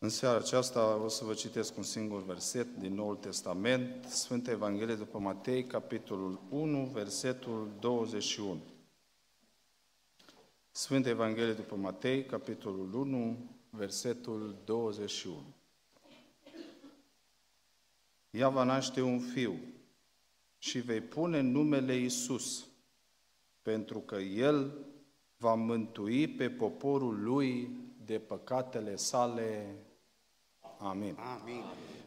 În seara aceasta o să vă citesc un singur verset din Noul Testament, Sfânta Evanghelie după Matei, capitolul 1, versetul 21. Sfânta Evanghelie după Matei, capitolul 1, versetul 21. Ea va naște un fiu și vei pune numele Isus, pentru că El va mântui pe poporul Lui de păcatele sale. Amin. Amin.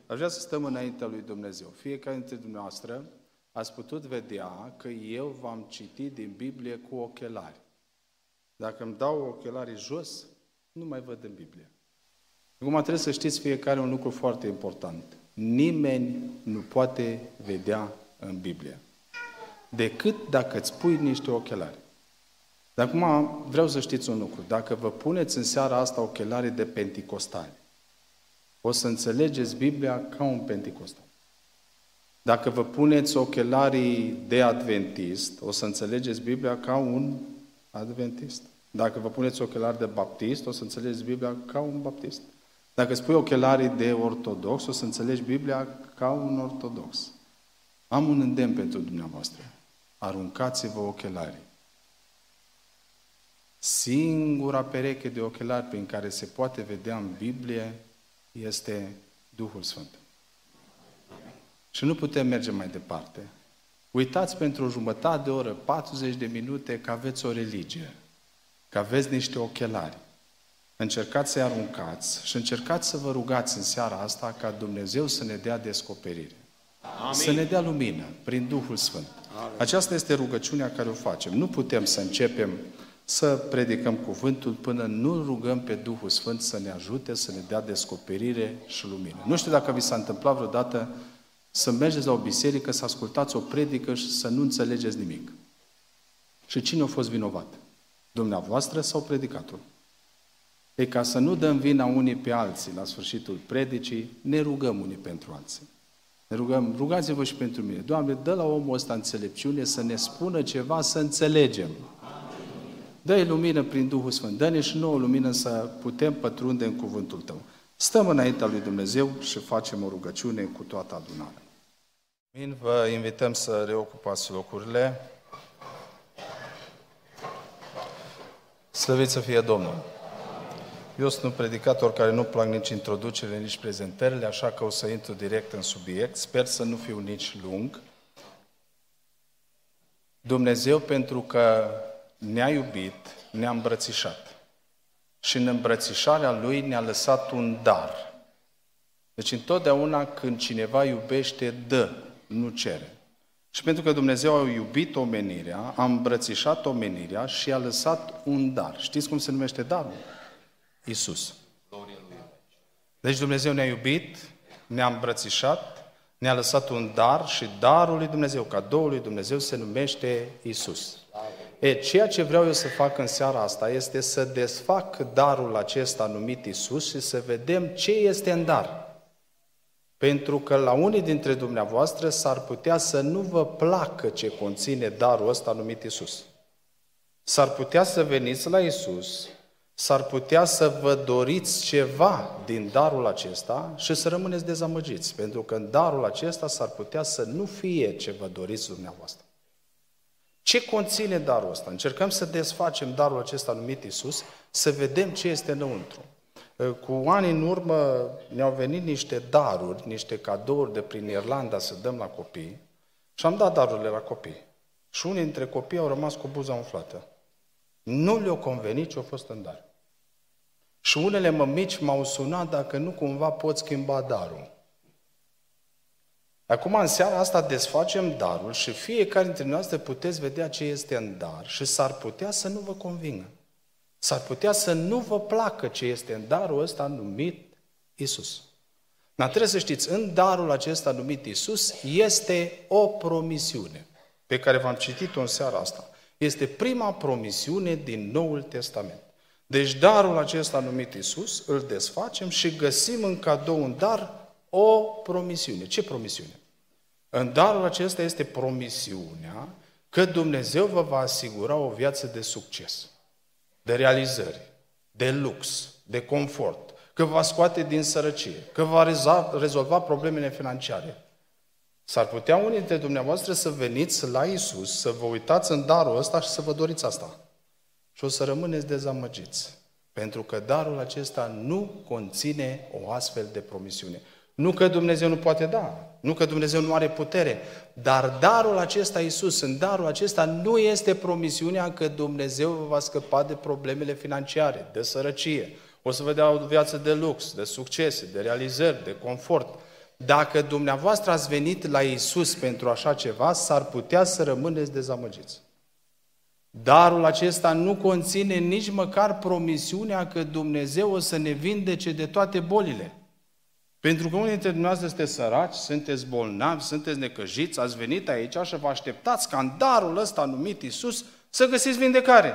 Aș vrea să stăm înaintea lui Dumnezeu. Fiecare dintre dumneavoastră ați putut vedea că eu v-am citit din Biblie cu ochelari. Dacă îmi dau ochelarii jos, nu mai văd în Biblie. Acum trebuie să știți fiecare un lucru foarte important. Nimeni nu poate vedea în Biblie. Decât dacă îți pui niște ochelari. Dar acum vreau să știți un lucru. Dacă vă puneți în seara asta ochelarii de penticostali, o să înțelegeți Biblia ca un penticostal. Dacă vă puneți ochelarii de adventist, o să înțelegeți Biblia ca un adventist. Dacă vă puneți ochelari de baptist, o să înțelegeți Biblia ca un baptist. Dacă spui ochelarii de ortodox, o să înțelegi Biblia ca un ortodox. Am un îndemn pentru dumneavoastră. Aruncați-vă ochelarii. Singura pereche de ochelari prin care se poate vedea în Biblie este Duhul Sfânt. Și nu putem merge mai departe. Uitați pentru o jumătate de oră, 40 de minute, că aveți o religie, că aveți niște ochelari. Încercați să-i aruncați și încercați să vă rugați în seara asta ca Dumnezeu să ne dea descoperire. Amin. Să ne dea lumină prin Duhul Sfânt. Amin. Aceasta este rugăciunea care o facem. Nu putem să începem să predicăm cuvântul până nu rugăm pe Duhul Sfânt să ne ajute, să ne dea descoperire și lumină. Nu știu dacă vi s-a întâmplat vreodată să mergeți la o biserică, să ascultați o predică și să nu înțelegeți nimic. Și cine a fost vinovat? Dumneavoastră sau predicatul? E ca să nu dăm vina unii pe alții la sfârșitul predicii, ne rugăm unii pentru alții. Ne rugăm, rugați-vă și pentru mine. Doamne, dă la omul ăsta înțelepciune să ne spună ceva, să înțelegem. Dă-i lumină prin Duhul Sfânt. Dă-ne și nouă lumină să putem pătrunde în cuvântul Tău. Stăm înaintea lui Dumnezeu și facem o rugăciune cu toată adunarea. Amin. Vă invităm să reocupați locurile. Slăvit să fie Domnul! Eu sunt un predicator care nu plac nici introducerile, nici prezentările, așa că o să intru direct în subiect. Sper să nu fiu nici lung. Dumnezeu, pentru că ne-a iubit, ne-a îmbrățișat. Și în îmbrățișarea Lui ne-a lăsat un dar. Deci întotdeauna când cineva iubește, dă, nu cere. Și pentru că Dumnezeu a iubit omenirea, a îmbrățișat omenirea și a lăsat un dar. Știți cum se numește darul? Isus. Deci Dumnezeu ne-a iubit, ne-a îmbrățișat, ne-a lăsat un dar și darul lui Dumnezeu, cadoul lui Dumnezeu se numește Isus. E, ceea ce vreau eu să fac în seara asta este să desfac darul acesta numit Isus și să vedem ce este în dar. Pentru că la unii dintre dumneavoastră s-ar putea să nu vă placă ce conține darul ăsta numit Isus. S-ar putea să veniți la Isus, s-ar putea să vă doriți ceva din darul acesta și să rămâneți dezamăgiți, pentru că în darul acesta s-ar putea să nu fie ce vă doriți dumneavoastră. Ce conține darul ăsta? Încercăm să desfacem darul acesta numit Isus, să vedem ce este înăuntru. Cu ani în urmă ne-au venit niște daruri, niște cadouri de prin Irlanda să dăm la copii și am dat darurile la copii. Și unii dintre copii au rămas cu buza umflată. Nu le-au convenit ce au fost în dar. Și unele mămici m-au sunat dacă nu cumva pot schimba darul. Acum, în seara asta, desfacem darul și fiecare dintre noastre puteți vedea ce este în dar și s-ar putea să nu vă convingă. S-ar putea să nu vă placă ce este în darul ăsta numit Isus. Dar trebuie să știți, în darul acesta numit Isus este o promisiune pe care v-am citit-o în seara asta. Este prima promisiune din Noul Testament. Deci darul acesta numit Isus îl desfacem și găsim în cadou un dar o promisiune. Ce promisiune? În darul acesta este promisiunea că Dumnezeu vă va asigura o viață de succes, de realizări, de lux, de confort, că va scoate din sărăcie, că va rezolva problemele financiare. S-ar putea unii dintre dumneavoastră să veniți la Isus, să vă uitați în darul ăsta și să vă doriți asta. Și o să rămâneți dezamăgiți. Pentru că darul acesta nu conține o astfel de promisiune. Nu că Dumnezeu nu poate da, nu că Dumnezeu nu are putere, dar darul acesta, Iisus, în darul acesta nu este promisiunea că Dumnezeu vă va scăpa de problemele financiare, de sărăcie. O să vă dea o viață de lux, de succese, de realizări, de confort. Dacă dumneavoastră ați venit la Iisus pentru așa ceva, s-ar putea să rămâneți dezamăgiți. Darul acesta nu conține nici măcar promisiunea că Dumnezeu o să ne vindece de toate bolile. Pentru că unii dintre dumneavoastră sunteți săraci, sunteți bolnavi, sunteți necăjiți, ați venit aici și vă așteptați ca în darul ăsta numit Isus să găsiți vindecare.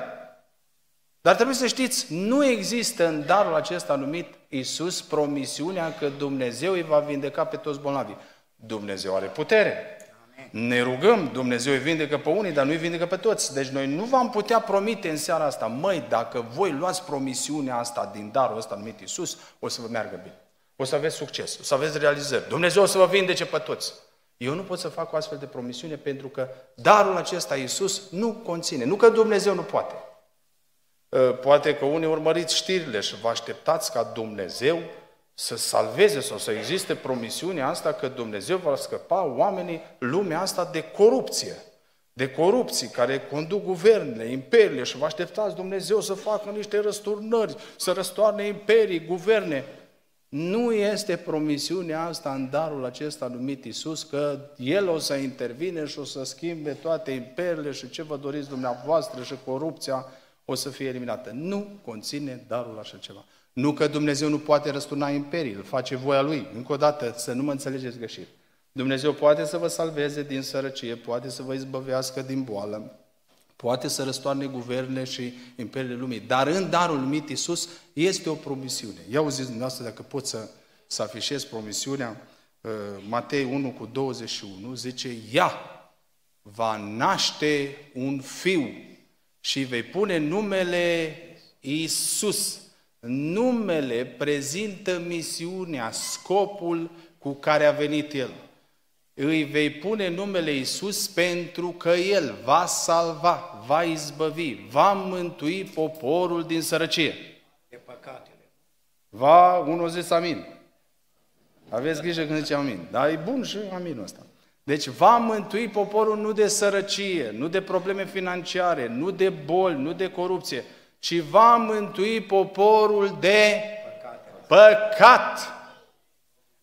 Dar trebuie să știți, nu există în darul acesta numit Isus promisiunea că Dumnezeu îi va vindeca pe toți bolnavii. Dumnezeu are putere. Ne rugăm, Dumnezeu îi vindecă pe unii, dar nu îi vindecă pe toți. Deci noi nu v-am putea promite în seara asta, măi, dacă voi luați promisiunea asta din darul ăsta numit Isus, o să vă meargă bine. O să aveți succes, o să aveți realizări. Dumnezeu o să vă vindece pe toți. Eu nu pot să fac o astfel de promisiune pentru că darul acesta Iisus nu conține. Nu că Dumnezeu nu poate. Ă, poate că unii urmăriți știrile și vă așteptați ca Dumnezeu să salveze sau să existe promisiunea asta că Dumnezeu va scăpa oamenii, lumea asta de corupție. De corupții care conduc guvernele, imperiile și vă așteptați Dumnezeu să facă niște răsturnări, să răstoarne imperii, guverne. Nu este promisiunea asta în darul acesta numit Isus că El o să intervine și o să schimbe toate imperiile și ce vă doriți dumneavoastră și corupția o să fie eliminată. Nu conține darul așa ceva. Nu că Dumnezeu nu poate răsturna imperii, îl face voia Lui. Încă o dată, să nu mă înțelegeți greșit. Dumnezeu poate să vă salveze din sărăcie, poate să vă izbăvească din boală, poate să răstoarne guvernele și imperiile lumii, dar în darul numit Iisus este o promisiune. Ia auziți dumneavoastră dacă pot să, să afișez promisiunea, uh, Matei 1 cu 21 zice, Ia va naște un fiu și vei pune numele Iisus. Numele prezintă misiunea, scopul cu care a venit El îi vei pune numele Isus pentru că El va salva, va izbăvi, va mântui poporul din sărăcie. De păcatele. Va, unul zis amin. Aveți grijă când zice amin. Dar e bun și aminul ăsta. Deci va mântui poporul nu de sărăcie, nu de probleme financiare, nu de boli, nu de corupție, ci va mântui poporul de păcat.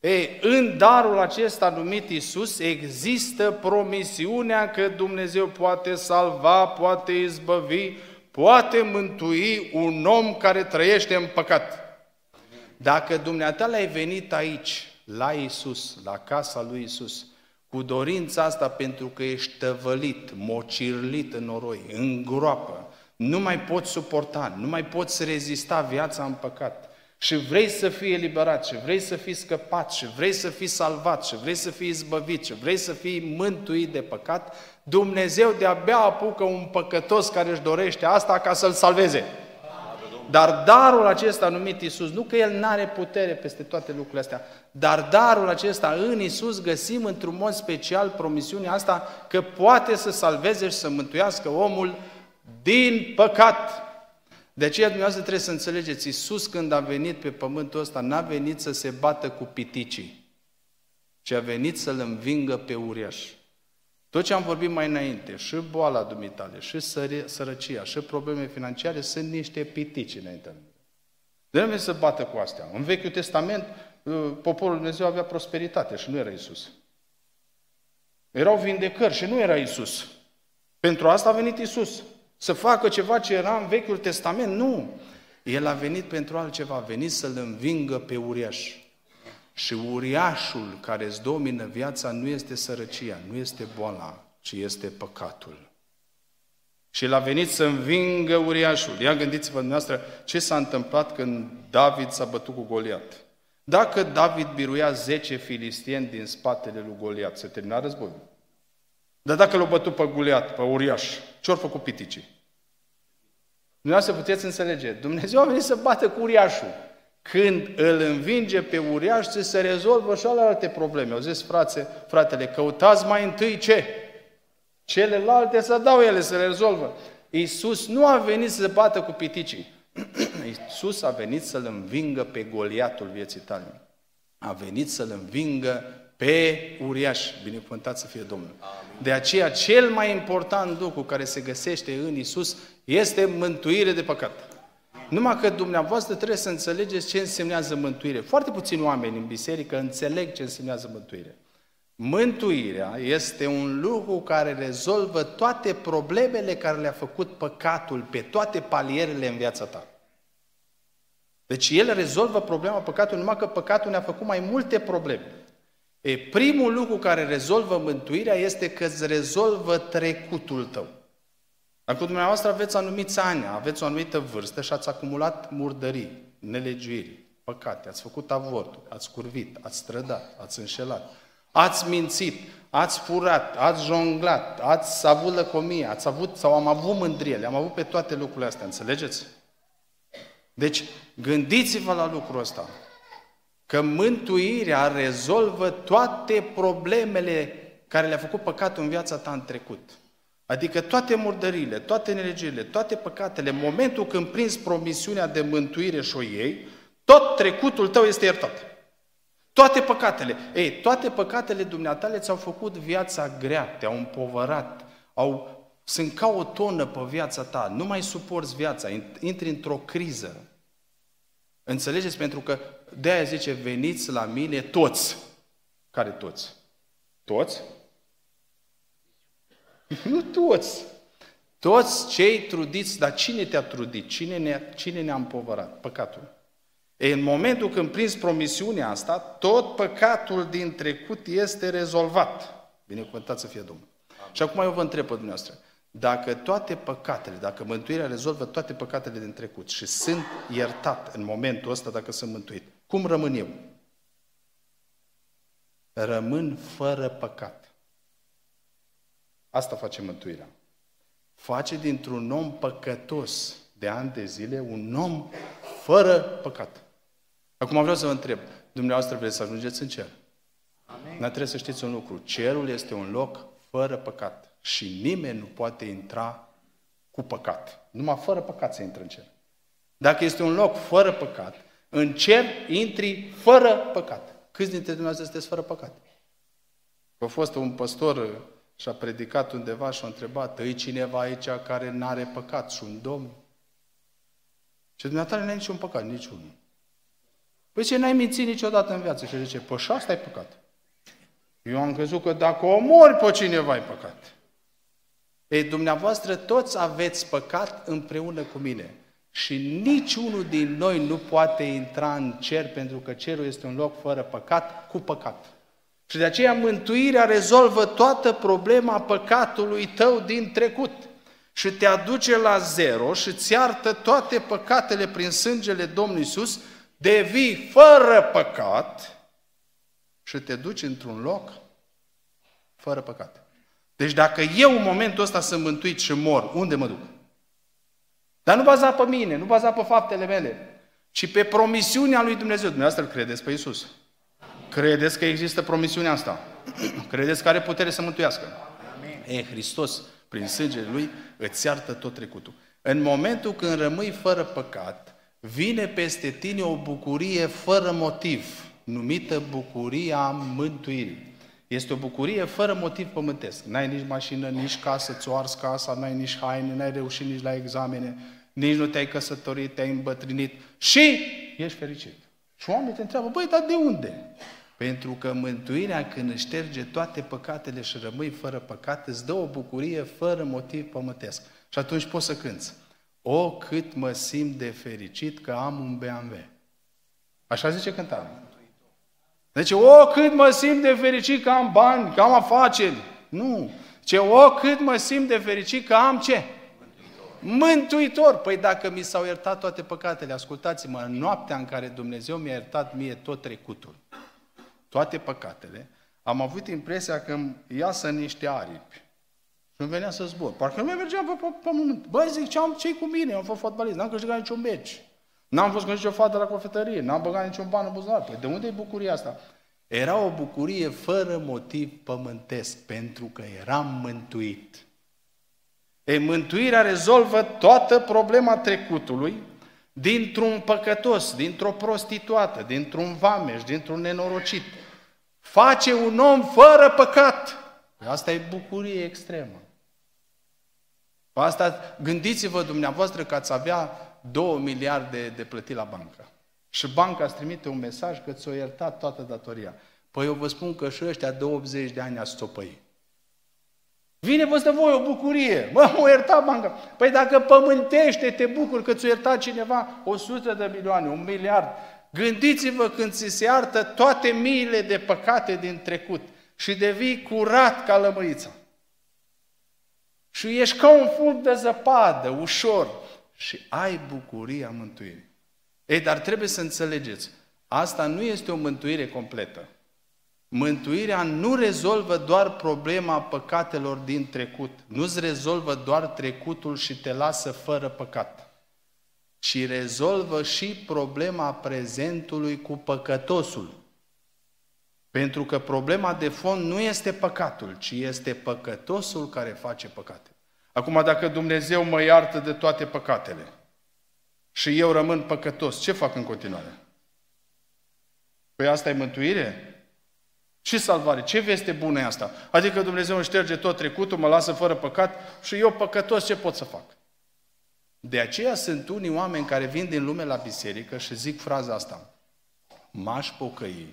Ei, în darul acesta numit Isus există promisiunea că Dumnezeu poate salva, poate izbăvi, poate mântui un om care trăiește în păcat. Dacă dumneata l-ai venit aici, la Isus, la casa lui Isus, cu dorința asta pentru că ești tăvălit, mocirlit în noroi, în groapă, nu mai poți suporta, nu mai poți rezista viața în păcat, și vrei să fii eliberat, și vrei să fii scăpat, și vrei să fii salvat, și vrei să fii izbăvit, și vrei să fii mântuit de păcat, Dumnezeu de-abia apucă un păcătos care își dorește asta ca să-l salveze. Dar darul acesta numit Isus, nu că El nu are putere peste toate lucrurile astea, dar darul acesta în Isus găsim într-un mod special promisiunea asta că poate să salveze și să mântuiască omul din păcat. De aceea dumneavoastră trebuie să înțelegeți, Iisus când a venit pe pământul ăsta, n-a venit să se bată cu piticii, ci a venit să-L învingă pe uriaș. Tot ce am vorbit mai înainte, și boala dumitale, și sărăcia, și probleme financiare, sunt niște pitici înainte. De nu să bată cu astea. În Vechiul Testament, uh, poporul Dumnezeu avea prosperitate și nu era Isus. Erau vindecări și nu era Isus. Pentru asta a venit Isus să facă ceva ce era în Vechiul Testament. Nu! El a venit pentru altceva, a venit să-l învingă pe uriaș. Și uriașul care îți domină viața nu este sărăcia, nu este boala, ci este păcatul. Și el a venit să învingă uriașul. Ia gândiți-vă dumneavoastră ce s-a întâmplat când David s-a bătut cu Goliat. Dacă David biruia 10 filistieni din spatele lui Goliat, se termina războiul. Dar dacă l-au bătut pe Goliat, pe uriaș, ce-au făcut piticii? Dumneavoastră puteți înțelege. Dumnezeu a venit să bată cu uriașul. când îl învinge pe uriaș, se rezolvă și alte probleme. Au zis frate, fratele, căutați mai întâi ce? Celelalte să dau ele, să le rezolvă. Iisus nu a venit să se bată cu piticii. Iisus a venit să-l învingă pe goliatul vieții tale. A venit să-l învingă pe uriaș. Binecuvântat să fie Domnul. De aceea, cel mai important lucru care se găsește în Isus este mântuire de păcat. Numai că dumneavoastră trebuie să înțelegeți ce însemnează mântuire. Foarte puțini oameni în biserică înțeleg ce însemnează mântuire. Mântuirea este un lucru care rezolvă toate problemele care le-a făcut păcatul pe toate palierele în viața ta. Deci el rezolvă problema păcatului, numai că păcatul ne-a făcut mai multe probleme. E, primul lucru care rezolvă mântuirea este că îți rezolvă trecutul tău. Dacă dumneavoastră aveți anumiți ani, aveți o anumită vârstă și ați acumulat murdării, nelegiuiri, păcate, ați făcut avort, ați curvit, ați strădat, ați înșelat, ați mințit, ați furat, ați jonglat, ați avut lăcomie, ați avut sau am avut mândrie, le-am avut pe toate lucrurile astea, înțelegeți? Deci, gândiți-vă la lucrul ăsta. Că mântuirea rezolvă toate problemele care le-a făcut păcatul în viața ta în trecut. Adică toate murdările, toate nelegirile, toate păcatele, în momentul când prinzi promisiunea de mântuire și o iei, tot trecutul tău este iertat. Toate păcatele. Ei, toate păcatele dumneatale ți-au făcut viața grea, te-au împovărat, au, sunt ca o tonă pe viața ta, nu mai suporți viața, intri într-o criză. Înțelegeți? Pentru că de aia zice, veniți la mine toți. Care toți? Toți? Nu toți. Toți cei trudiți, dar cine te-a trudit? Cine ne-a, cine ne-a împovărat? Păcatul. E, în momentul când prinzi promisiunea asta, tot păcatul din trecut este rezolvat. Binecuvântat să fie Domnul. Amin. Și acum eu vă întreb pe dumneavoastră. Dacă toate păcatele, dacă mântuirea rezolvă toate păcatele din trecut și sunt iertat în momentul ăsta dacă sunt mântuit, cum rămân eu? Rămân fără păcat. Asta face mântuirea. Face dintr-un om păcătos de ani de zile un om fără păcat. Acum vreau să vă întreb, dumneavoastră vreți să ajungeți în cer? Amin. Dar trebuie să știți un lucru. Cerul este un loc fără păcat. Și nimeni nu poate intra cu păcat. Numai fără păcat se intră în cer. Dacă este un loc fără păcat, în cer intri fără păcat. Câți dintre dumneavoastră sunteți fără păcat? A fost un păstor și a predicat undeva și a întrebat, îi cineva aici care nu are păcat și un domn? Și dumneavoastră nu ai niciun păcat, niciunul. Păi ce n-ai mințit niciodată în viață? Și zice, păi și asta e păcat. Eu am crezut că dacă omori pe cineva ai păcat. Ei, dumneavoastră toți aveți păcat împreună cu mine. Și niciunul din noi nu poate intra în cer, pentru că cerul este un loc fără păcat, cu păcat. Și de aceea mântuirea rezolvă toată problema păcatului tău din trecut. Și te aduce la zero și îți iartă toate păcatele prin sângele Domnului Iisus, devii fără păcat și te duci într-un loc fără păcat. Deci dacă eu în momentul ăsta sunt mântuit și mor, unde mă duc? Dar nu baza pe mine, nu baza pe faptele mele, ci pe promisiunea lui Dumnezeu. Dumneavoastră îl credeți pe Iisus. Credeți că există promisiunea asta? Credeți că are putere să mântuiască? Amin. E, Hristos, prin sângele Lui, îți iartă tot trecutul. În momentul când rămâi fără păcat, vine peste tine o bucurie fără motiv, numită bucuria mântuirii. Este o bucurie fără motiv pământesc. N-ai nici mașină, nici casă, ți-o ars casa, n-ai nici haine, n-ai reușit nici la examene, nici nu te-ai căsătorit, te-ai îmbătrânit și ești fericit. Și oamenii te întreabă, băi, dar de unde? Pentru că mântuirea când își șterge toate păcatele și rămâi fără păcat, îți dă o bucurie fără motiv pământesc. Și atunci poți să cânți. O, cât mă simt de fericit că am un BMW. Așa zice cântarea. Deci, o, cât mă simt de fericit că am bani, că am afaceri. Nu. Ce o, cât mă simt de fericit că am ce? Mântuitor. Mântuitor. Păi dacă mi s-au iertat toate păcatele, ascultați-mă, în noaptea în care Dumnezeu mi-a iertat mie tot trecutul, toate păcatele, am avut impresia că îmi iasă niște aripi. Și îmi venea să zbor. Parcă nu mergeam pe, pe, pe pământ. Băi, zic, ce am ce cu mine? Am fost fotbalist, n-am câștigat niciun meci. N-am fost cu nicio fată la cofetărie, n-am băgat niciun ban în buzunar. Păi de unde e bucuria asta? Era o bucurie fără motiv pământesc, pentru că eram mântuit. E, mântuirea rezolvă toată problema trecutului dintr-un păcătos, dintr-o prostituată, dintr-un vameș, dintr-un nenorocit. Face un om fără păcat. Păi asta e bucurie extremă. Asta, gândiți-vă dumneavoastră că ați avea 2 miliarde de plătit la bancă. Și banca îți trimite un mesaj că ți-o iertat toată datoria. Păi eu vă spun că și ăștia de 80 de ani ați stopăi. Vine peste voi o bucurie. Mă, mă ierta banca. Păi dacă pământește, te bucur că ți-o iertat cineva 100 de milioane, un miliard. Gândiți-vă când ți se iartă toate miile de păcate din trecut și devii curat ca lămâița. Și ești ca un fulg de zăpadă, ușor, și ai bucuria mântuirii. Ei, dar trebuie să înțelegeți, asta nu este o mântuire completă. Mântuirea nu rezolvă doar problema păcatelor din trecut, nu-ți rezolvă doar trecutul și te lasă fără păcat, ci rezolvă și problema prezentului cu păcătosul. Pentru că problema de fond nu este păcatul, ci este păcătosul care face păcate. Acum, dacă Dumnezeu mă iartă de toate păcatele și eu rămân păcătos, ce fac în continuare? Păi asta e mântuire? Ce salvare? Ce veste bună e asta? Adică Dumnezeu îmi șterge tot trecutul, mă lasă fără păcat și eu păcătos ce pot să fac? De aceea sunt unii oameni care vin din lume la biserică și zic fraza asta. M-aș pocăi,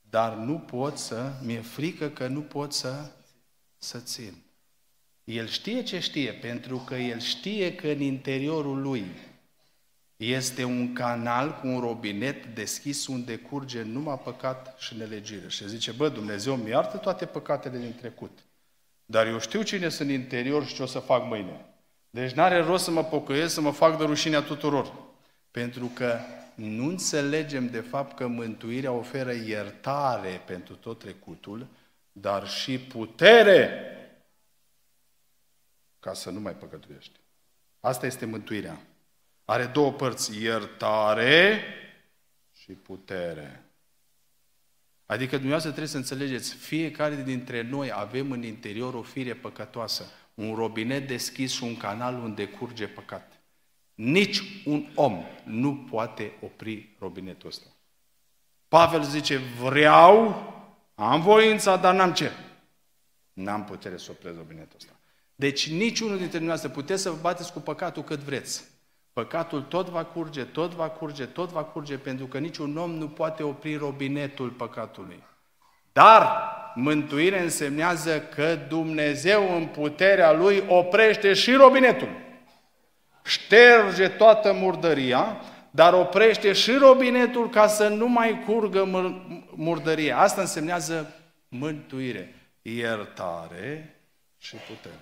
dar nu pot să, mi-e frică că nu pot să, să țin. El știe ce știe, pentru că el știe că în interiorul lui este un canal cu un robinet deschis unde curge numai păcat și nelegire. Și zice, bă, Dumnezeu mi iartă toate păcatele din trecut. Dar eu știu cine sunt în interior și ce o să fac mâine. Deci n-are rost să mă pocăiesc, să mă fac de rușinea tuturor. Pentru că nu înțelegem de fapt că mântuirea oferă iertare pentru tot trecutul, dar și putere ca să nu mai păcătuiești. Asta este mântuirea. Are două părți, iertare și putere. Adică dumneavoastră trebuie să înțelegeți, fiecare dintre noi avem în interior o fire păcătoasă, un robinet deschis și un canal unde curge păcat. Nici un om nu poate opri robinetul ăsta. Pavel zice, vreau, am voința, dar n-am ce? N-am putere să opresc robinetul ăsta. Deci niciunul dintre dumneavoastră puteți să vă bateți cu păcatul cât vreți. Păcatul tot va curge, tot va curge, tot va curge, pentru că niciun om nu poate opri robinetul păcatului. Dar mântuire însemnează că Dumnezeu în puterea Lui oprește și robinetul. Șterge toată murdăria, dar oprește și robinetul ca să nu mai curgă murdăria. Asta însemnează mântuire, iertare și putere.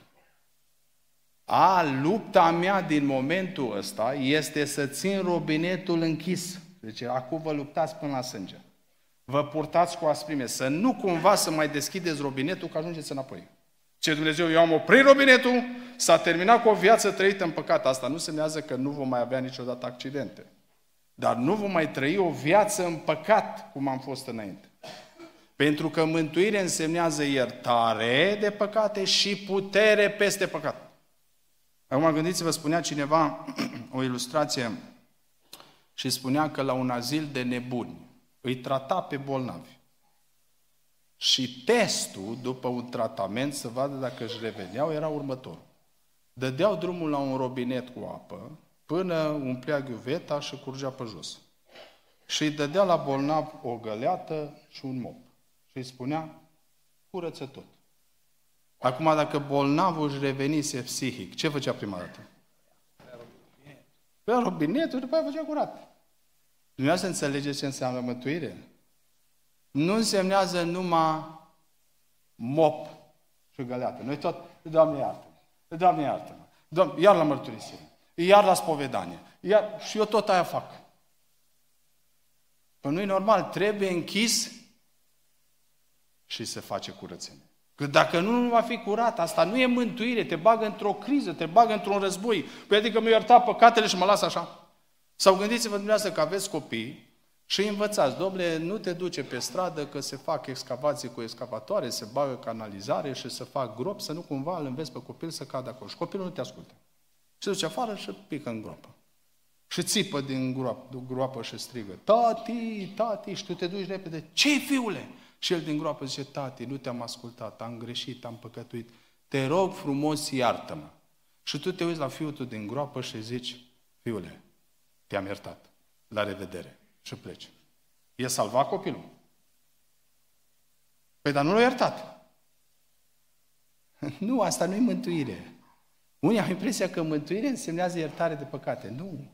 A, lupta mea din momentul ăsta este să țin robinetul închis. Deci acum vă luptați până la sânge. Vă purtați cu asprime, să nu cumva să mai deschideți robinetul, că ajungeți înapoi. Ce Dumnezeu, eu am oprit robinetul, s-a terminat cu o viață trăită în păcat. Asta nu semnează că nu vom mai avea niciodată accidente. Dar nu vom mai trăi o viață în păcat, cum am fost înainte. Pentru că mântuire însemnează iertare de păcate și putere peste păcat. Acum gândiți-vă, spunea cineva o ilustrație și spunea că la un azil de nebuni îi trata pe bolnavi. Și testul, după un tratament, să vadă dacă își reveneau, era următor. Dădeau drumul la un robinet cu apă, până umplea ghiuveta și curgea pe jos. Și îi dădea la bolnav o găleată și un mop. Și îi spunea, curăță tot. Acum, dacă bolnavul își revenise psihic, ce făcea prima dată? Pe robinetul, după aia făcea curat. Dumneavoastră înțelegeți ce înseamnă mântuire? Nu însemnează numai mop și găleată. Noi tot, Doamne iartă Doamne iartă Doamne, iar la mărturisire, iar la spovedanie, iar, și eu tot aia fac. Păi nu-i normal, trebuie închis și se face curățenie. Că dacă nu, nu va fi curat. Asta nu e mântuire, te bagă într-o criză, te bagă într-un război. Păi adică mi-a iertat păcatele și mă las așa. Sau gândiți-vă dumneavoastră că aveți copii și îi învățați, domnule, nu te duce pe stradă că se fac excavații cu excavatoare, se bagă canalizare și se fac grop, să nu cumva îl înveți pe copil să cadă acolo. Și copilul nu te ascultă. Și se duce afară și pică în groapă. Și țipă din groapă, groapă și strigă, tati, tati, și tu te duci repede, ce fiule? Și el din groapă zice, tati, nu te-am ascultat, am greșit, am păcătuit, te rog frumos, iartă-mă. Și tu te uiți la fiul tău din groapă și zici, fiule, te-am iertat, la revedere și pleci. E salvat copilul. Păi dar nu l-a iertat. Nu, asta nu e mântuire. Unii au impresia că mântuire însemnează iertare de păcate. Nu.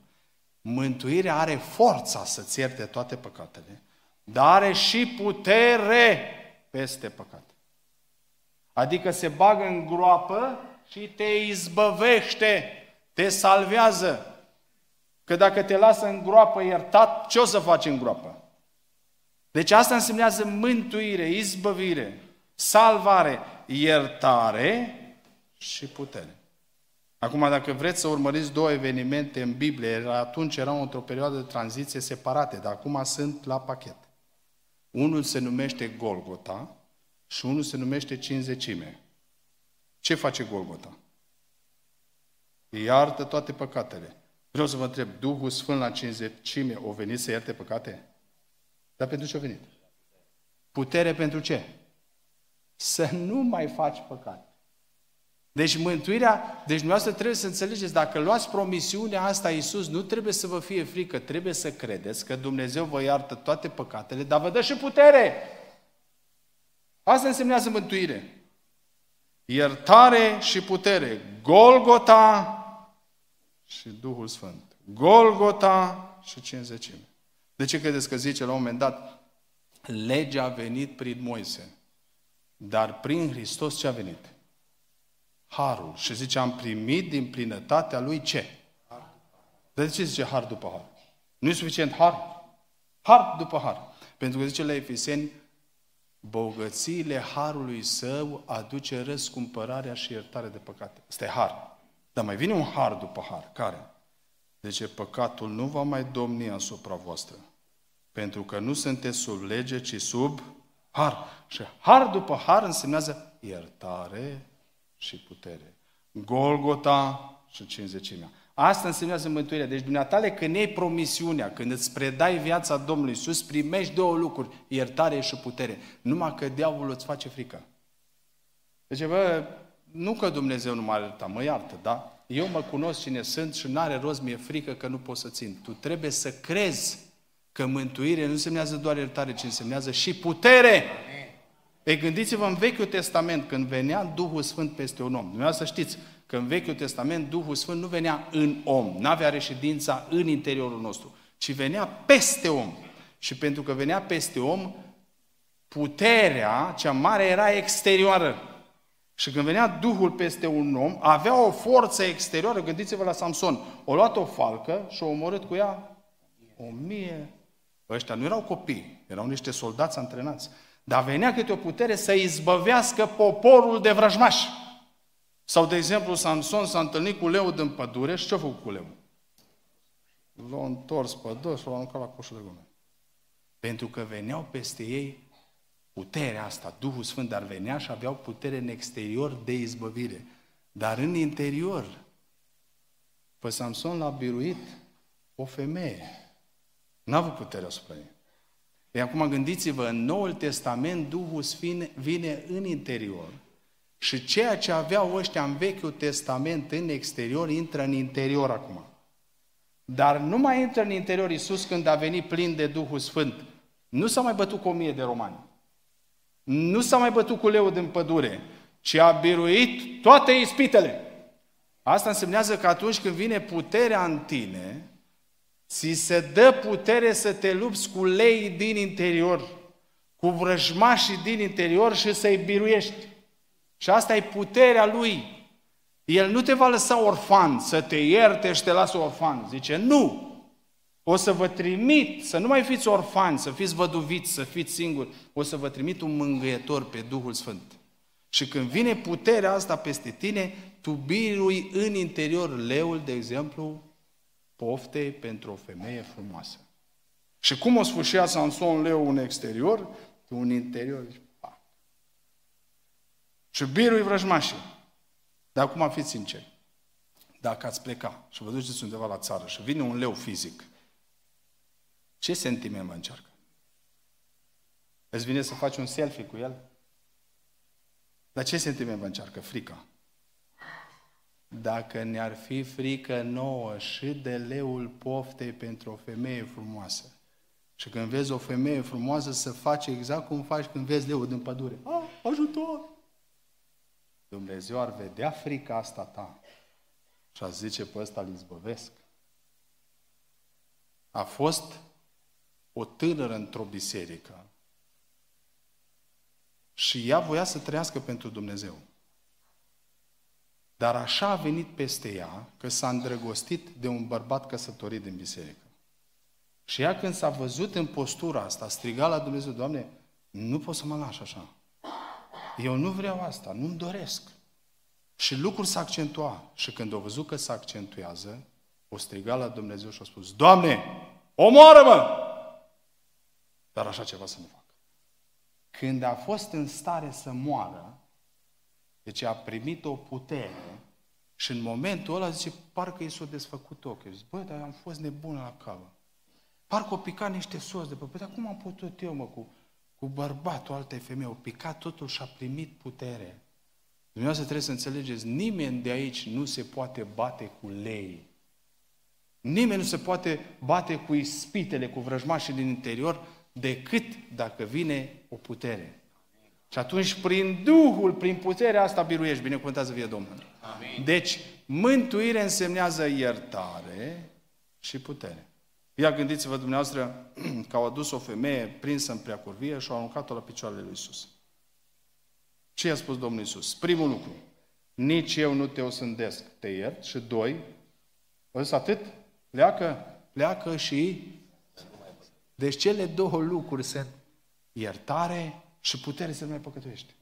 Mântuirea are forța să-ți ierte toate păcatele, dar are și putere peste păcate. Adică se bagă în groapă și te izbăvește, te salvează. Că dacă te lasă în groapă iertat, ce o să faci în groapă? Deci asta însemnează mântuire, izbăvire, salvare, iertare și putere. Acum, dacă vreți să urmăriți două evenimente în Biblie, atunci erau într-o perioadă de tranziție separate, dar acum sunt la pachet. Unul se numește Golgota și unul se numește Cinzecime. Ce face Golgota? Iartă toate păcatele. Vreau să vă întreb, Duhul Sfânt la cinzecime o venit să ierte păcate? Dar pentru ce a venit? Putere pentru ce? Să nu mai faci păcate. Deci mântuirea, deci dumneavoastră trebuie să înțelegeți, dacă luați promisiunea asta Iisus, nu trebuie să vă fie frică, trebuie să credeți că Dumnezeu vă iartă toate păcatele, dar vă dă și putere. Asta însemnează mântuire. Iertare și putere. Golgota și Duhul Sfânt. Golgota și cinzecime. De ce credeți că zice la un moment dat, legea a venit prin Moise, dar prin Hristos ce a venit? Harul. Și zice, am primit din plinătatea lui ce? De ce zice har după har? Nu e suficient har? Har după har. Pentru că zice la Efeseni, bogățiile harului său aduce răscumpărarea și iertarea de păcate. Este har. Dar mai vine un har după har. Care? Deci păcatul nu va mai domni asupra voastră. Pentru că nu sunteți sub lege, ci sub har. Și har după har însemnează iertare și putere. Golgota și cinzecimea. Asta însemnează mântuirea. Deci dumneatale când iei promisiunea, când îți predai viața Domnului Iisus, primești două lucruri, iertare și putere. Numai că diavolul îți face frică. Deci, bă, nu că Dumnezeu nu m-a iertat, mă iartă, da? Eu mă cunosc cine sunt și nu are rost, mi-e frică că nu pot să țin. Tu trebuie să crezi că mântuire nu însemnează doar iertare, ci însemnează și putere. Ei, gândiți-vă în Vechiul Testament, când venea Duhul Sfânt peste un om. Dumneavoastră să știți că în Vechiul Testament Duhul Sfânt nu venea în om, nu avea reședința în interiorul nostru, ci venea peste om. Și pentru că venea peste om, puterea cea mare era exterioară. Și când venea Duhul peste un om, avea o forță exterioară, gândiți-vă la Samson, o luat o falcă și o omorât cu ea o mie. Ăștia nu erau copii, erau niște soldați antrenați. Dar venea câte o putere să izbăvească poporul de vrăjmași. Sau, de exemplu, Samson s-a întâlnit cu leu din pădure și ce a făcut cu leu? L-a întors pe dos și l-a aruncat la coșul de gume. Pentru că veneau peste ei puterea asta, Duhul Sfânt, dar venea și aveau putere în exterior de izbăvire. Dar în interior, pe Samson l-a biruit o femeie. N-a avut putere asupra ei. E acum gândiți-vă, în Noul Testament Duhul Sfânt vine în interior și ceea ce aveau ăștia în Vechiul Testament în exterior intră în interior acum. Dar nu mai intră în interior Iisus când a venit plin de Duhul Sfânt. Nu s-a mai bătut cu o mie de romani. Nu s-a mai bătut cu leul din pădure, ci a biruit toate ispitele. Asta însemnează că atunci când vine puterea în tine, ți se dă putere să te lupți cu lei din interior, cu vrăjmașii din interior și să-i biruiești. Și asta e puterea lui. El nu te va lăsa orfan, să te ierte și te lasă orfan. Zice, nu! O să vă trimit, să nu mai fiți orfani, să fiți văduviți, să fiți singuri. O să vă trimit un mângâietor pe Duhul Sfânt. Și când vine puterea asta peste tine, tu birui în interior leul, de exemplu, poftei pentru o femeie frumoasă. Și cum o sfârșea Samson leu un exterior, un interior, zice, pa. Și birui vrăjmașii. Dar acum fiți sinceri. Dacă ați pleca și vă duceți undeva la țară și vine un leu fizic, ce sentiment vă încearcă? Îți vine să faci un selfie cu el? Dar ce sentiment vă încearcă? Frica. Dacă ne-ar fi frică nouă și de leul poftei pentru o femeie frumoasă, și când vezi o femeie frumoasă să faci exact cum faci când vezi leul din pădure. Ah, ajutor! Dumnezeu ar vedea frica asta ta și a zice pe ăsta îl izbăvesc. A fost o tânără într-o biserică și ea voia să trăiască pentru Dumnezeu. Dar așa a venit peste ea că s-a îndrăgostit de un bărbat căsătorit din biserică. Și ea când s-a văzut în postura asta, a strigat la Dumnezeu, Doamne, nu pot să mă lași așa. Eu nu vreau asta, nu-mi doresc. Și lucrul s-a accentua. Și când a văzut că se accentuează, o striga la Dumnezeu și a spus, Doamne, omoară-mă! Dar așa ceva să nu fac. Când a fost în stare să moară, deci a primit o putere și în momentul ăla zice, parcă i s-a desfăcut ochii. Zice, băi, dar am fost nebun la capă. Parcă o picat niște sos de pe... Păi, dar cum am putut eu, mă, cu, cu bărbatul altei femei? O picat totul și a primit putere. Dumnezeu trebuie să înțelegeți, nimeni de aici nu se poate bate cu lei. Nimeni nu se poate bate cu ispitele, cu vrăjmașii din interior, decât dacă vine o putere. Și atunci, prin Duhul, prin puterea asta, biruiești. Binecuvântează vie Domnul. Amin. Deci, mântuire însemnează iertare și putere. Ia gândiți-vă dumneavoastră că au adus o femeie prinsă în preacurvie și au aruncat-o la picioarele lui Isus. Ce a spus Domnul Isus? Primul lucru, nici eu nu te osândesc, te iert. Și doi, ăsta atât, pleacă, pleacă și... Deci cele două lucruri sunt iertare și putere să nu mai păcătuiești.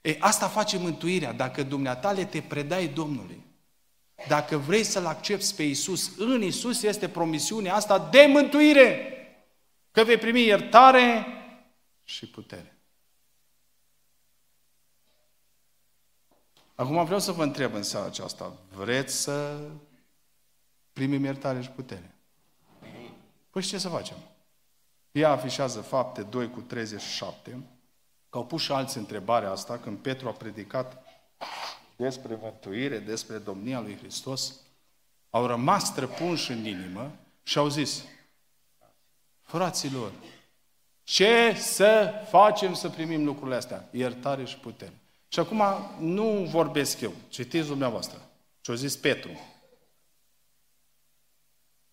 E, asta face mântuirea. Dacă dumneatale te predai Domnului, dacă vrei să-L accepti pe Isus, în Isus este promisiunea asta de mântuire. Că vei primi iertare și putere. Acum vreau să vă întreb în seara aceasta, vreți să primim iertare și putere? Păi ce să facem? Ea afișează fapte 2 cu 37, că au pus și alții întrebarea asta când Petru a predicat despre mântuire, despre domnia lui Hristos, au rămas străpunși în inimă și au zis, fraților, ce să facem să primim lucrurile astea? Iertare și putere. Și acum nu vorbesc eu, citiți dumneavoastră. Ce-a zis Petru.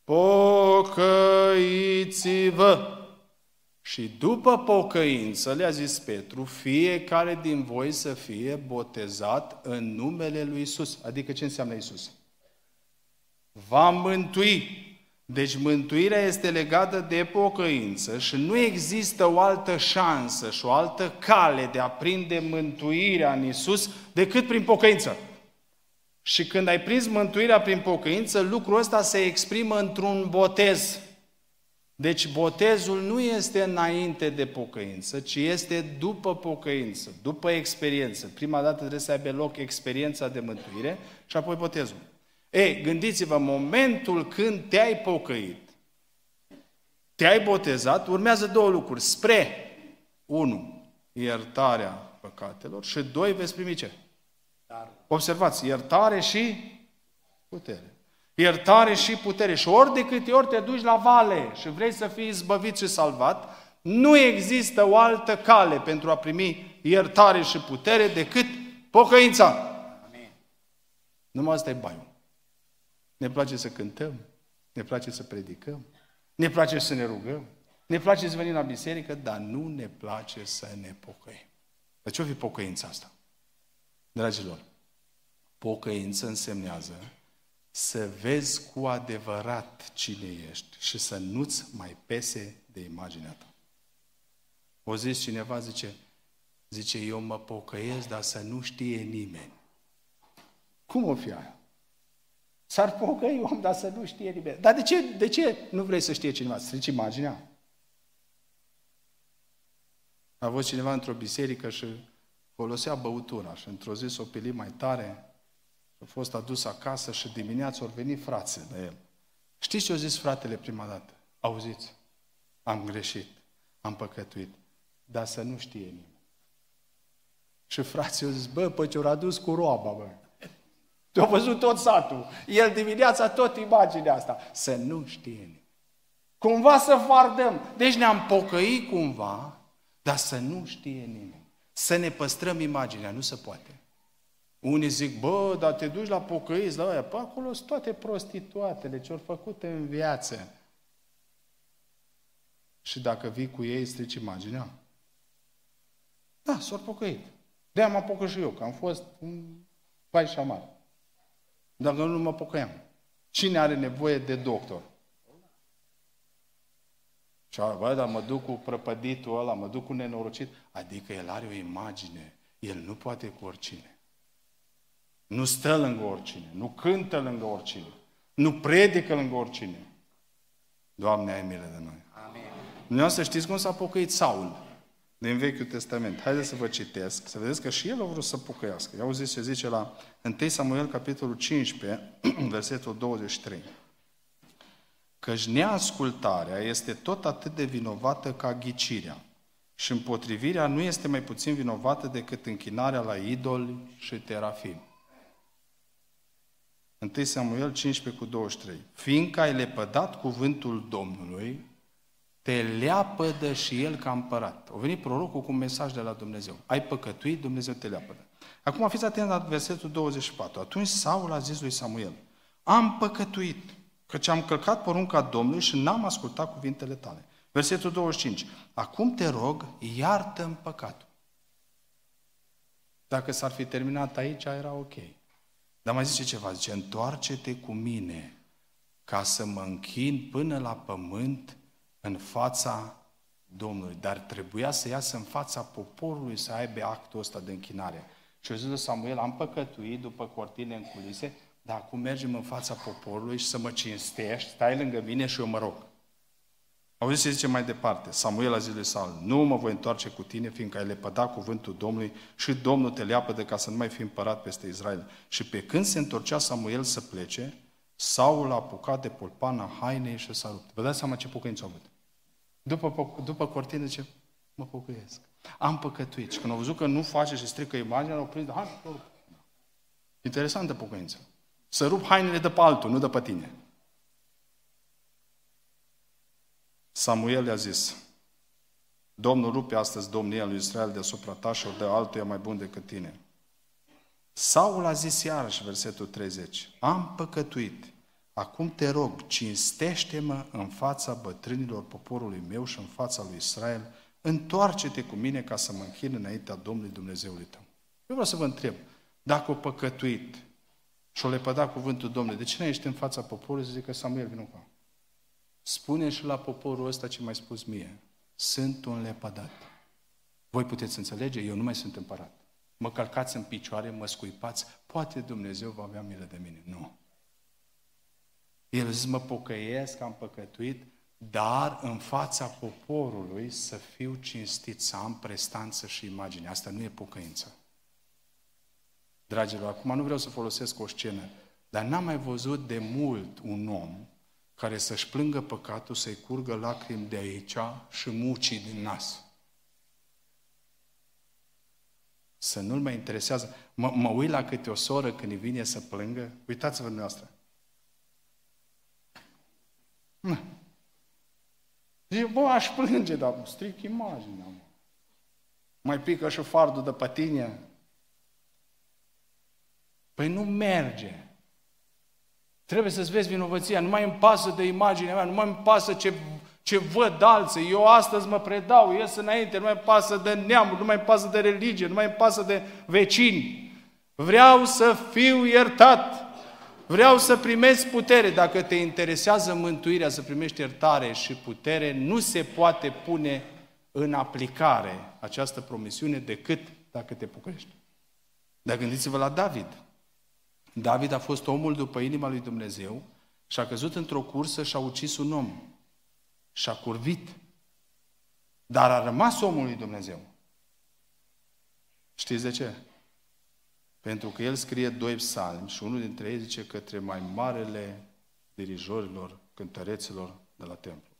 Pocăiți-vă! Și după pocăință, le-a zis Petru, fiecare din voi să fie botezat în numele lui Isus. Adică ce înseamnă Isus? Va mântui. Deci mântuirea este legată de pocăință și nu există o altă șansă și o altă cale de a prinde mântuirea în Isus decât prin pocăință. Și când ai prins mântuirea prin pocăință, lucrul ăsta se exprimă într-un botez. Deci botezul nu este înainte de pocăință, ci este după pocăință, după experiență. Prima dată trebuie să aibă loc experiența de mântuire și apoi botezul. Ei, gândiți-vă, momentul când te-ai pocăit, te-ai botezat, urmează două lucruri. Spre, unu, iertarea păcatelor și doi, veți primi ce? Observați, iertare și putere. Iertare și putere. Și ori de câte ori te duci la vale și vrei să fii zbăvit și salvat, nu există o altă cale pentru a primi iertare și putere decât pocăința. Amin. Numai asta e baiul. Ne place să cântăm, ne place să predicăm, ne place să ne rugăm, ne place să venim la biserică, dar nu ne place să ne pocăim. Dar ce-o fi pocăința asta? Dragilor, pocăință însemnează să vezi cu adevărat cine ești și să nu-ți mai pese de imaginea ta. O zis cineva, zice, zice, eu mă pocăiesc, dar să nu știe nimeni. Cum o fi aia? S-ar pocăi om, dar să nu știe nimeni. Dar de ce, de ce nu vrei să știe cineva? Strici imaginea? A fost cineva într-o biserică și folosea băutura și într-o zi s-o pili mai tare, a fost adus acasă și dimineața au venit frații de el. Știți ce a zis fratele prima dată? Auziți? Am greșit, am păcătuit, dar să nu știe nimeni. Și frații au zis, bă, pe ce-au adus cu roaba, bă. te au văzut tot satul. El dimineața tot imaginea asta. Să nu știe nimeni. Cumva să fardăm. Deci ne-am pocăit cumva, dar să nu știe nimeni. Să ne păstrăm imaginea. Nu se poate. Unii zic, bă, dar te duci la pocăiți, la aia. Păi acolo sunt toate prostituatele ce-au făcut în viață. Și dacă vii cu ei, strici imaginea. Da, s-au pocăit. De-aia mă apucă și eu, că am fost un pai șamar. Dacă nu mă pocăiam. Cine are nevoie de doctor? Și bă, dar mă duc cu prăpăditul ăla, mă duc cu nenorocit. Adică el are o imagine. El nu poate cu oricine. Nu stă lângă oricine. Nu cântă lângă oricine. Nu predică lângă oricine. Doamne, ai milă de noi. Amin. Nu să știți cum s-a pocăit Saul din Vechiul Testament. Haideți să vă citesc, să vedeți că și el a vrut să pocăiască. I-au zis, se zice la 1 Samuel, capitolul 15, versetul 23. Căci neascultarea este tot atât de vinovată ca ghicirea și împotrivirea nu este mai puțin vinovată decât închinarea la idoli și terafim. 1 Samuel 15 cu 23. Fiindcă ai lepădat cuvântul Domnului, te leapădă și el ca împărat. A venit prorocul cu un mesaj de la Dumnezeu. Ai păcătuit, Dumnezeu te leapădă. Acum fiți atent la versetul 24. Atunci Saul a zis lui Samuel, am păcătuit, căci am călcat porunca Domnului și n-am ascultat cuvintele tale. Versetul 25. Acum te rog, iartă-mi păcatul. Dacă s-ar fi terminat aici, era ok. Dar mai zice ceva, zice, întoarce-te cu mine ca să mă închin până la pământ în fața Domnului, dar trebuia să iasă în fața poporului să aibă actul ăsta de închinare. Și eu zic lui Samuel, am păcătuit după cortine în culise, dar acum mergem în fața poporului și să mă cinstești, stai lângă mine și eu mă rog. Auziți ce zice mai departe. Samuel a zis lui Saul, nu mă voi întoarce cu tine, fiindcă ai lepădat cuvântul Domnului și Domnul te leapă de ca să nu mai fi împărat peste Israel. Și pe când se întorcea Samuel să plece, Saul a apucat de polpana hainei și s-a rupt. Vă dați seama ce pocăință a avut. După, după cortină ce mă pocăiesc. Am păcătuit. Și când au văzut că nu face și strică imaginea, au prins de hai, rup. Interesantă pocăință. Să rup hainele de pe altul, nu de pe tine. Samuel i-a zis, Domnul rupe astăzi domnia lui Israel deasupra ta și o dă altuia mai bun decât tine. Saul a zis iarăși, versetul 30, am păcătuit, acum te rog, cinstește-mă în fața bătrânilor poporului meu și în fața lui Israel, întoarce-te cu mine ca să mă închin înaintea Domnului Dumnezeului tău. Eu vreau să vă întreb, dacă o păcătuit și o lepăda cuvântul Domnului, de ce nu ești în fața poporului să zică Samuel, vină cu Spune și la poporul ăsta ce mai spus mie. Sunt un lepădat. Voi puteți înțelege? Eu nu mai sunt împărat mă călcați în picioare, mă scuipați, poate Dumnezeu va avea milă de mine. Nu. El zice, mă pocăiesc, am păcătuit, dar în fața poporului să fiu cinstit, să am prestanță și imagine. Asta nu e pocăință. Dragilor, acum nu vreau să folosesc o scenă, dar n-am mai văzut de mult un om care să-și plângă păcatul, să-i curgă lacrimi de aici și mucii din nas. Să nu-l mai interesează. Mă, mă uit la câte o soră când îi vine să plângă. Uitați-vă dumneavoastră. Zice, bă, aș plânge, dar stric imaginea. Mă. Mai pică și fardul de pătine. Păi nu merge. Trebuie să-ți vezi vinovăția. Nu mai îmi pasă de imaginea mea, nu mai îmi pasă ce ce văd alții. Eu astăzi mă predau, ies înainte, nu mai pasă de neamuri, nu mai pasă de religie, nu mai pasă de vecini. Vreau să fiu iertat. Vreau să primesc putere. Dacă te interesează mântuirea, să primești iertare și putere, nu se poate pune în aplicare această promisiune decât dacă te pocăiești. Dar gândiți-vă la David. David a fost omul după inima lui Dumnezeu și a căzut într-o cursă și a ucis un om. Și a curvit. Dar a rămas omul lui Dumnezeu. Știți de ce? Pentru că el scrie doi psalmi și unul dintre ei zice către mai marele dirijorilor, cântăreților de la templu.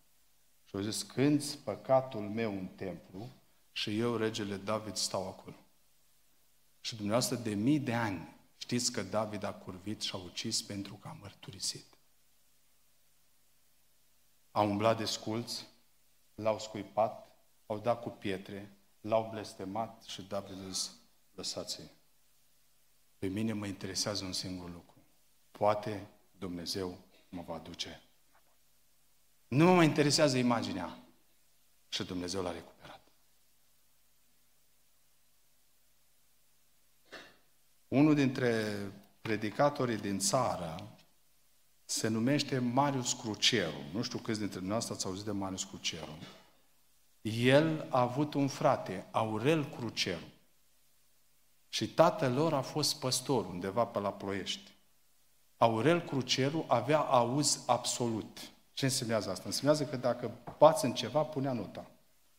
Și au zis, cânți păcatul meu în templu și eu, regele David, stau acolo. Și dumneavoastră de mii de ani știți că David a curvit și a ucis pentru că a mărturisit. A umblat de sculți, l-au scuipat, au dat cu pietre, l-au blestemat și David a zis, lăsați-i. Pe mine mă interesează un singur lucru. Poate Dumnezeu mă va duce. Nu mă mai interesează imaginea. Și Dumnezeu l-a recuperat. Unul dintre predicatorii din țară se numește Marius Cruceru. Nu știu câți dintre dumneavoastră ați auzit de Marius Cruceru. El a avut un frate, Aurel Cruceru. Și tatăl lor a fost păstor undeva pe la Ploiești. Aurel Cruceru avea auz absolut. Ce însemnează asta? Însemnează că dacă bați în ceva, punea nota.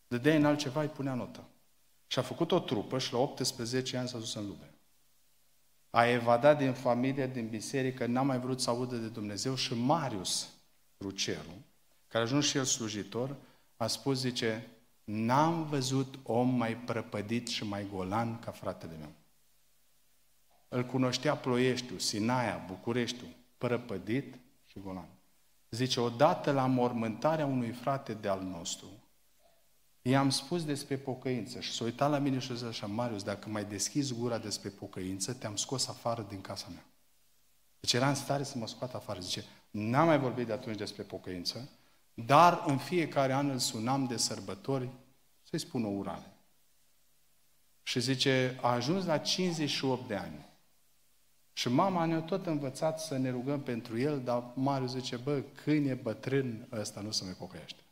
Dădeai în altceva, îi punea nota. Și a făcut o trupă și la 18 ani s-a dus în lume. A evadat din familie, din biserică, n-a mai vrut să audă de Dumnezeu și Marius Cruceru, care a ajuns și el slujitor, a spus, zice, n-am văzut om mai prăpădit și mai golan ca fratele meu. Îl cunoștea Ploieștiu, Sinaia, Bucureștiu, prăpădit și golan. Zice, odată la mormântarea unui frate de-al nostru, i-am spus despre pocăință și s-a uitat la mine și a zis așa, Marius, dacă mai deschizi gura despre pocăință, te-am scos afară din casa mea. Deci era în stare să mă scoată afară. Zice, n-am mai vorbit de atunci despre pocăință, dar în fiecare an îl sunam de sărbători să-i spun o urare. Și zice, a ajuns la 58 de ani. Și mama ne-a tot învățat să ne rugăm pentru el, dar Marius zice, bă, câine bătrân, ăsta nu se mai pocăiește.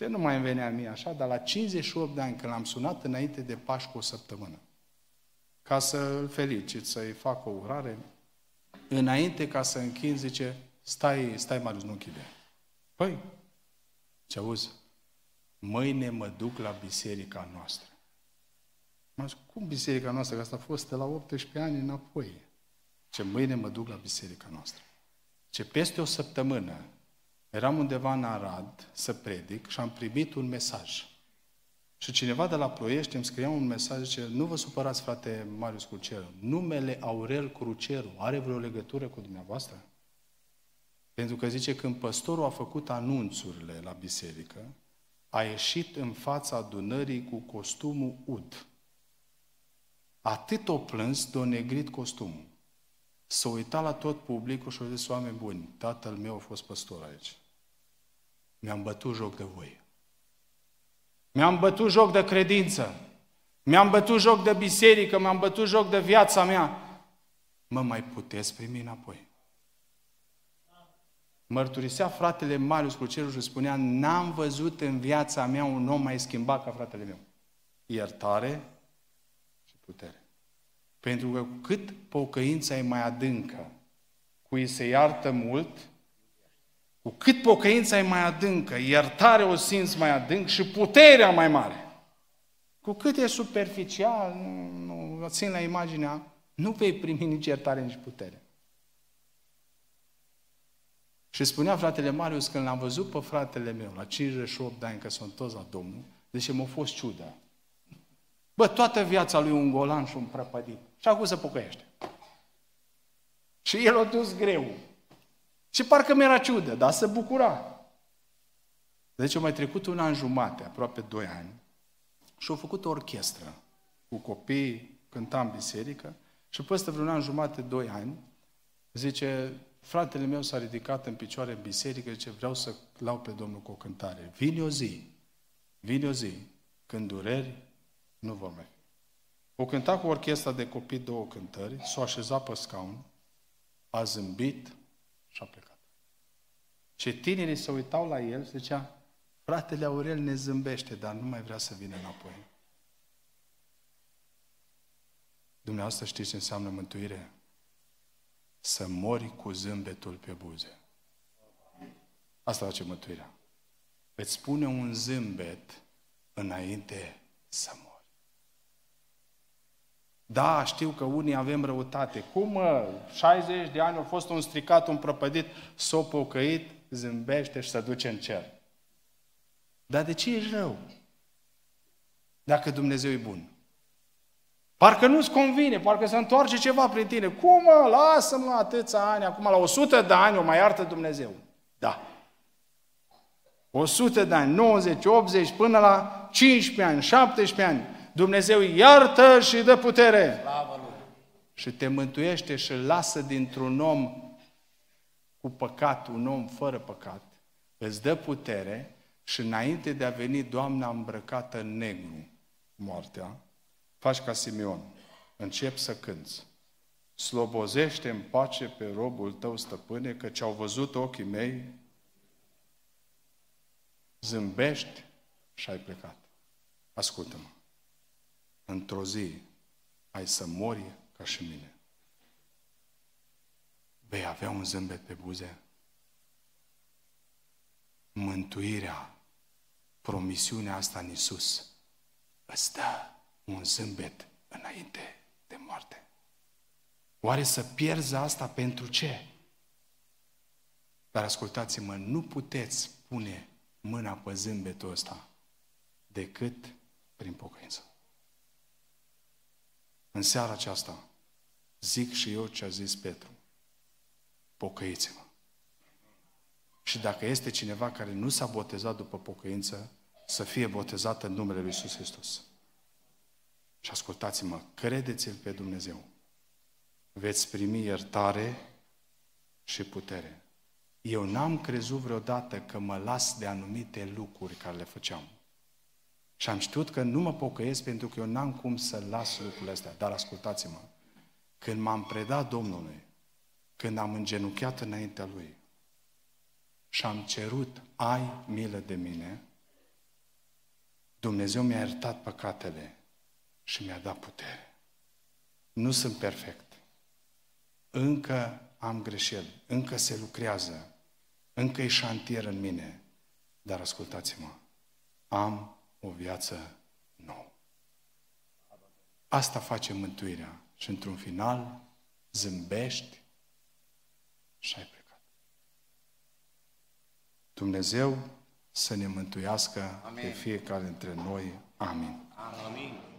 Ce nu mai îmi venea mie așa, dar la 58 de ani, când l-am sunat înainte de Pașcu o săptămână, ca să îl felicit, să-i fac o urare, înainte ca să închin, zice, stai, stai Marius, nu închide. Păi, ce auzi? Mâine mă duc la biserica noastră. Mă zic, cum biserica noastră? Că asta a fost de la 18 ani înapoi. Ce mâine mă duc la biserica noastră. Ce peste o săptămână eram undeva în Arad să predic și am primit un mesaj. Și cineva de la Ploiești îmi scria un mesaj, zice, nu vă supărați, frate Marius Cruceru, numele Aurel Cruceru are vreo legătură cu dumneavoastră? Pentru că zice, când păstorul a făcut anunțurile la biserică, a ieșit în fața adunării cu costumul ud. Atât o plâns de o negrit costumul. S-a uitat la tot publicul și a zis, oameni buni, tatăl meu a fost păstor aici. Mi-am bătut joc de voi. Mi-am bătut joc de credință. Mi-am bătut joc de biserică, mi-am bătut joc de viața mea. Mă mai puteți primi înapoi? Mărturisea fratele Marius Cruceru și spunea, n-am văzut în viața mea un om mai schimbat ca fratele meu. Iertare și putere. Pentru că cu cât pocăința e mai adâncă, cu ei se iartă mult, cu cât pocăința e mai adâncă, iertarea o simți mai adânc și puterea mai mare. Cu cât e superficial, nu, nu țin la imaginea, nu vei primi nici iertare, nici putere. Și spunea fratele Marius, când l-am văzut pe fratele meu, la 58 de ani, că sunt toți la Domnul, deci m-a fost ciudă. Bă, toată viața lui un golan și un prăpădit. Și acum se pocăiește. Și el a dus greu. Și parcă mi-era ciudă, dar se bucura. Deci a mai trecut un an jumate, aproape doi ani, și a făcut o orchestră cu copii, cânta în biserică, și peste vreun an jumate, doi ani, zice, fratele meu s-a ridicat în picioare în biserică, zice, vreau să lau pe Domnul cu o cântare. Vine o zi, vine o zi, când dureri nu vor mai fi. O cânta cu orchestra de copii două cântări, s-o așeza pe scaun, a zâmbit și a plecat. Ce tinerii se uitau la el și zicea, fratele Aurel ne zâmbește, dar nu mai vrea să vină înapoi. Dumneavoastră știți ce înseamnă mântuire? să mori cu zâmbetul pe buze. Asta face mântuirea. Îți spune un zâmbet înainte să mori. Da, știu că unii avem răutate. Cum, mă, 60 de ani a fost un stricat, un prăpădit, s-o pocăit, zâmbește și se duce în cer. Dar de ce ești rău? Dacă Dumnezeu e bun. Parcă nu-ți convine, parcă se întoarce ceva prin tine. Cum, mă, lasă-mă atâția ani, acum la 100 de ani o mai iartă Dumnezeu. Da. 100 de ani, 90, 80, până la 15 ani, 17 ani. Dumnezeu iartă și dă putere. Slavă lui. Și te mântuiește și îl lasă dintr-un om cu păcat, un om fără păcat. Îți dă putere și înainte de a veni Doamna îmbrăcată în negru, moartea, faci ca Simeon. Încep să cânți. Slobozește în pace pe robul tău, stăpâne, ce au văzut ochii mei, zâmbești și ai plecat. Ascultă-mă. Într-o zi ai să mori ca și mine. Vei avea un zâmbet pe buze. Mântuirea, promisiunea asta în Iisus, îți dă un zâmbet înainte de moarte. Oare să pierzi asta pentru ce? Dar ascultați-mă, nu puteți pune mâna pe zâmbetul ăsta decât prin pocăință. În seara aceasta zic și eu ce a zis Petru. Pocăiți-vă. Și dacă este cineva care nu s-a botezat după pocăință, să fie botezat în numele Lui Iisus Hristos. Și ascultați-mă, credeți-L pe Dumnezeu. Veți primi iertare și putere. Eu n-am crezut vreodată că mă las de anumite lucruri care le făceam. Și am știut că nu mă pocăiesc pentru că eu n-am cum să las lucrurile astea. Dar ascultați-mă, când m-am predat Domnului, când am îngenuchiat înaintea Lui și am cerut, ai milă de mine, Dumnezeu mi-a iertat păcatele și mi-a dat putere. Nu sunt perfect. Încă am greșeli, încă se lucrează, încă e șantier în mine, dar ascultați-mă, am o viață nouă. Asta face mântuirea. Și într-un final zâmbești și ai plecat. Dumnezeu să ne mântuiască Amin. pe fiecare dintre noi. Amin. Amin.